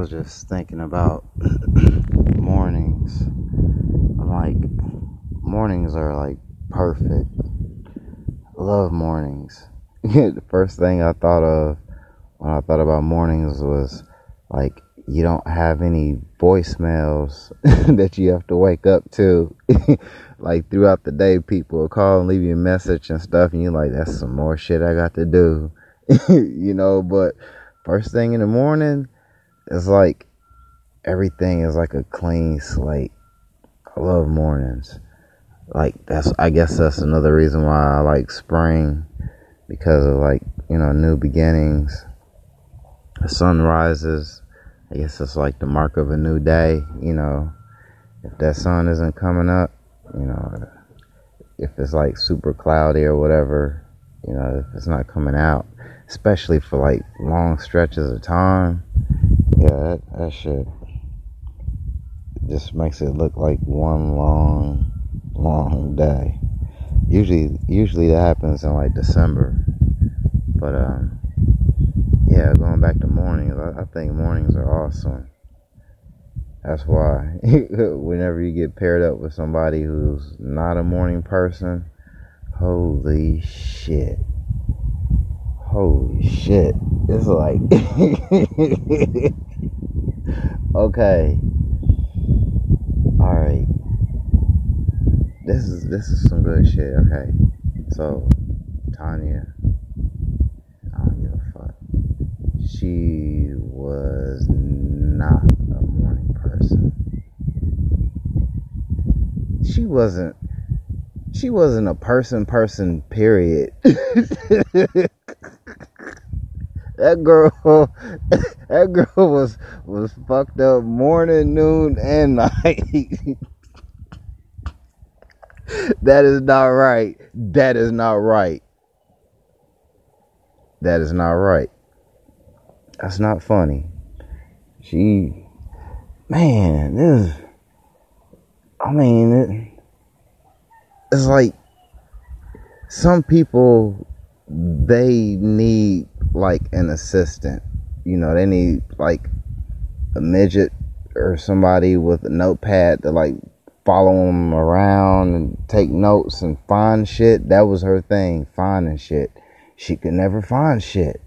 was just thinking about mornings. I'm like, mornings are like perfect. I love mornings. the first thing I thought of when I thought about mornings was like, you don't have any voicemails that you have to wake up to. like throughout the day, people will call and leave you a message and stuff, and you're like, that's some more shit I got to do. you know, but first thing in the morning, it's like everything is like a clean slate. I love mornings. Like that's I guess that's another reason why I like spring because of like, you know, new beginnings. The sun rises. I guess it's like the mark of a new day, you know. If that sun isn't coming up, you know, if it's like super cloudy or whatever, you know, if it's not coming out, especially for like long stretches of time, that, that shit just makes it look like one long, long day. Usually, usually that happens in like December, but um, yeah, going back to mornings, I, I think mornings are awesome. That's why whenever you get paired up with somebody who's not a morning person, holy shit. Holy shit. It's like Okay. Alright. This is this is some good shit, okay. So Tanya I don't give a fuck. She was not a morning person. She wasn't she wasn't a person person period. that girl that girl was was fucked up morning, noon, and night. that is not right. That is not right. That is not right. That's not funny. She, man, this. I mean, it, it's like some people they need like an assistant. You know, they need like a midget or somebody with a notepad to like follow them around and take notes and find shit. That was her thing, finding shit. She could never find shit.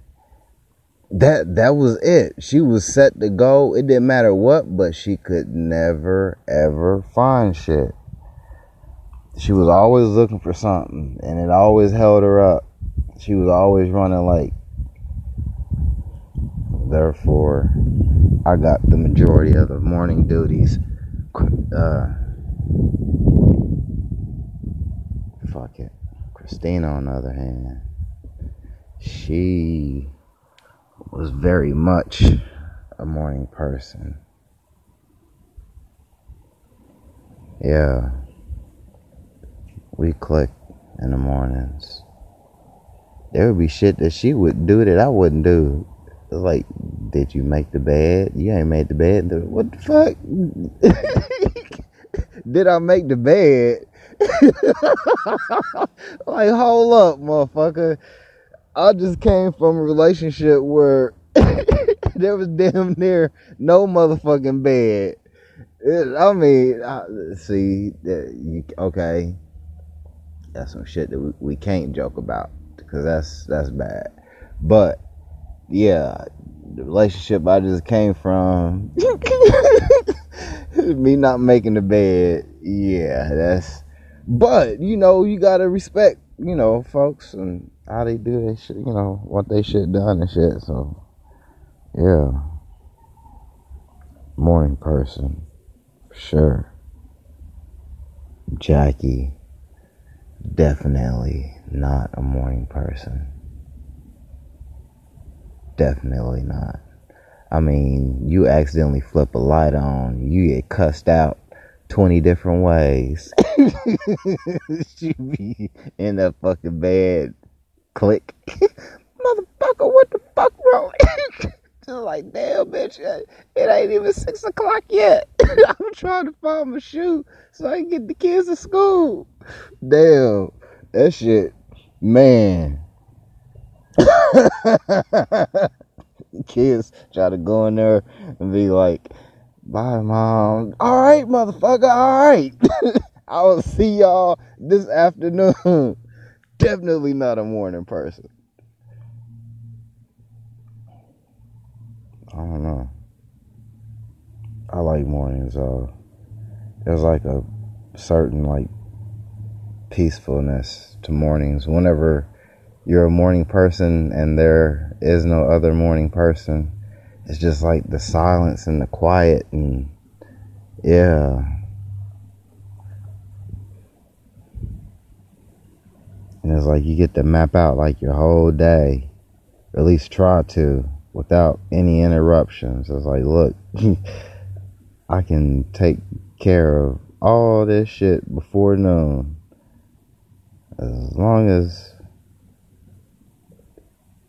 That that was it. She was set to go. It didn't matter what, but she could never ever find shit. She was always looking for something and it always held her up. She was always running late. Therefore, I got the majority of the morning duties. Uh, fuck it. Christina, on the other hand, she was very much a morning person. Yeah. We click in the mornings. There would be shit that she would do that I wouldn't do. Like, did you make the bed? You ain't made the bed. What the fuck? did I make the bed? like, hold up, motherfucker. I just came from a relationship where there was damn near no motherfucking bed. It, I mean, I, see, you, okay, that's some shit that we, we can't joke about because that's that's bad. But yeah, the relationship I just came from, me not making the bed. Yeah, that's. But you know, you gotta respect, you know, folks and how they do their shit. You know what they shit done and shit. So yeah, morning person, sure. Jackie, definitely not a morning person. Definitely not. I mean, you accidentally flip a light on, you get cussed out 20 different ways. she be in that fucking bed. Click. Motherfucker, what the fuck wrong? Just like, damn, bitch, uh, it ain't even six o'clock yet. I'm trying to find my shoe so I can get the kids to school. Damn, that shit, man. kids try to go in there and be like, bye, mom. All right, motherfucker. All right. I will see y'all this afternoon. Definitely not a morning person. I don't know. I like mornings though. There's like a certain like peacefulness to mornings. Whenever you're a morning person and there is no other morning person, it's just like the silence and the quiet and yeah. And it's like you get to map out like your whole day, or at least try to, without any interruptions. It's like, look, I can take care of all this shit before noon. As long as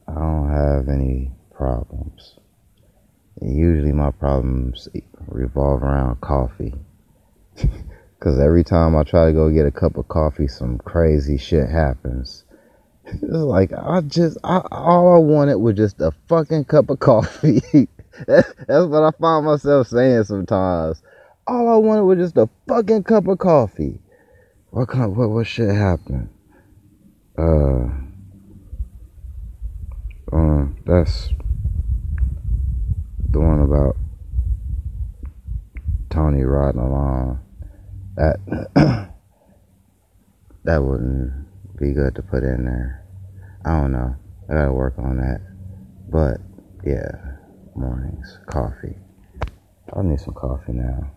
I don't have any problems. Usually my problems revolve around coffee. Because every time I try to go get a cup of coffee, some crazy shit happens. It's like, I just, I, all I wanted was just a fucking cup of coffee. That's what I find myself saying sometimes. All I wanted was just a fucking cup of coffee. What kind, what, what shit happened? Uh, uh, that's the one about Tony riding along. That that wouldn't be good to put in there. I don't know. I gotta work on that. But yeah, mornings, coffee. I need some coffee now.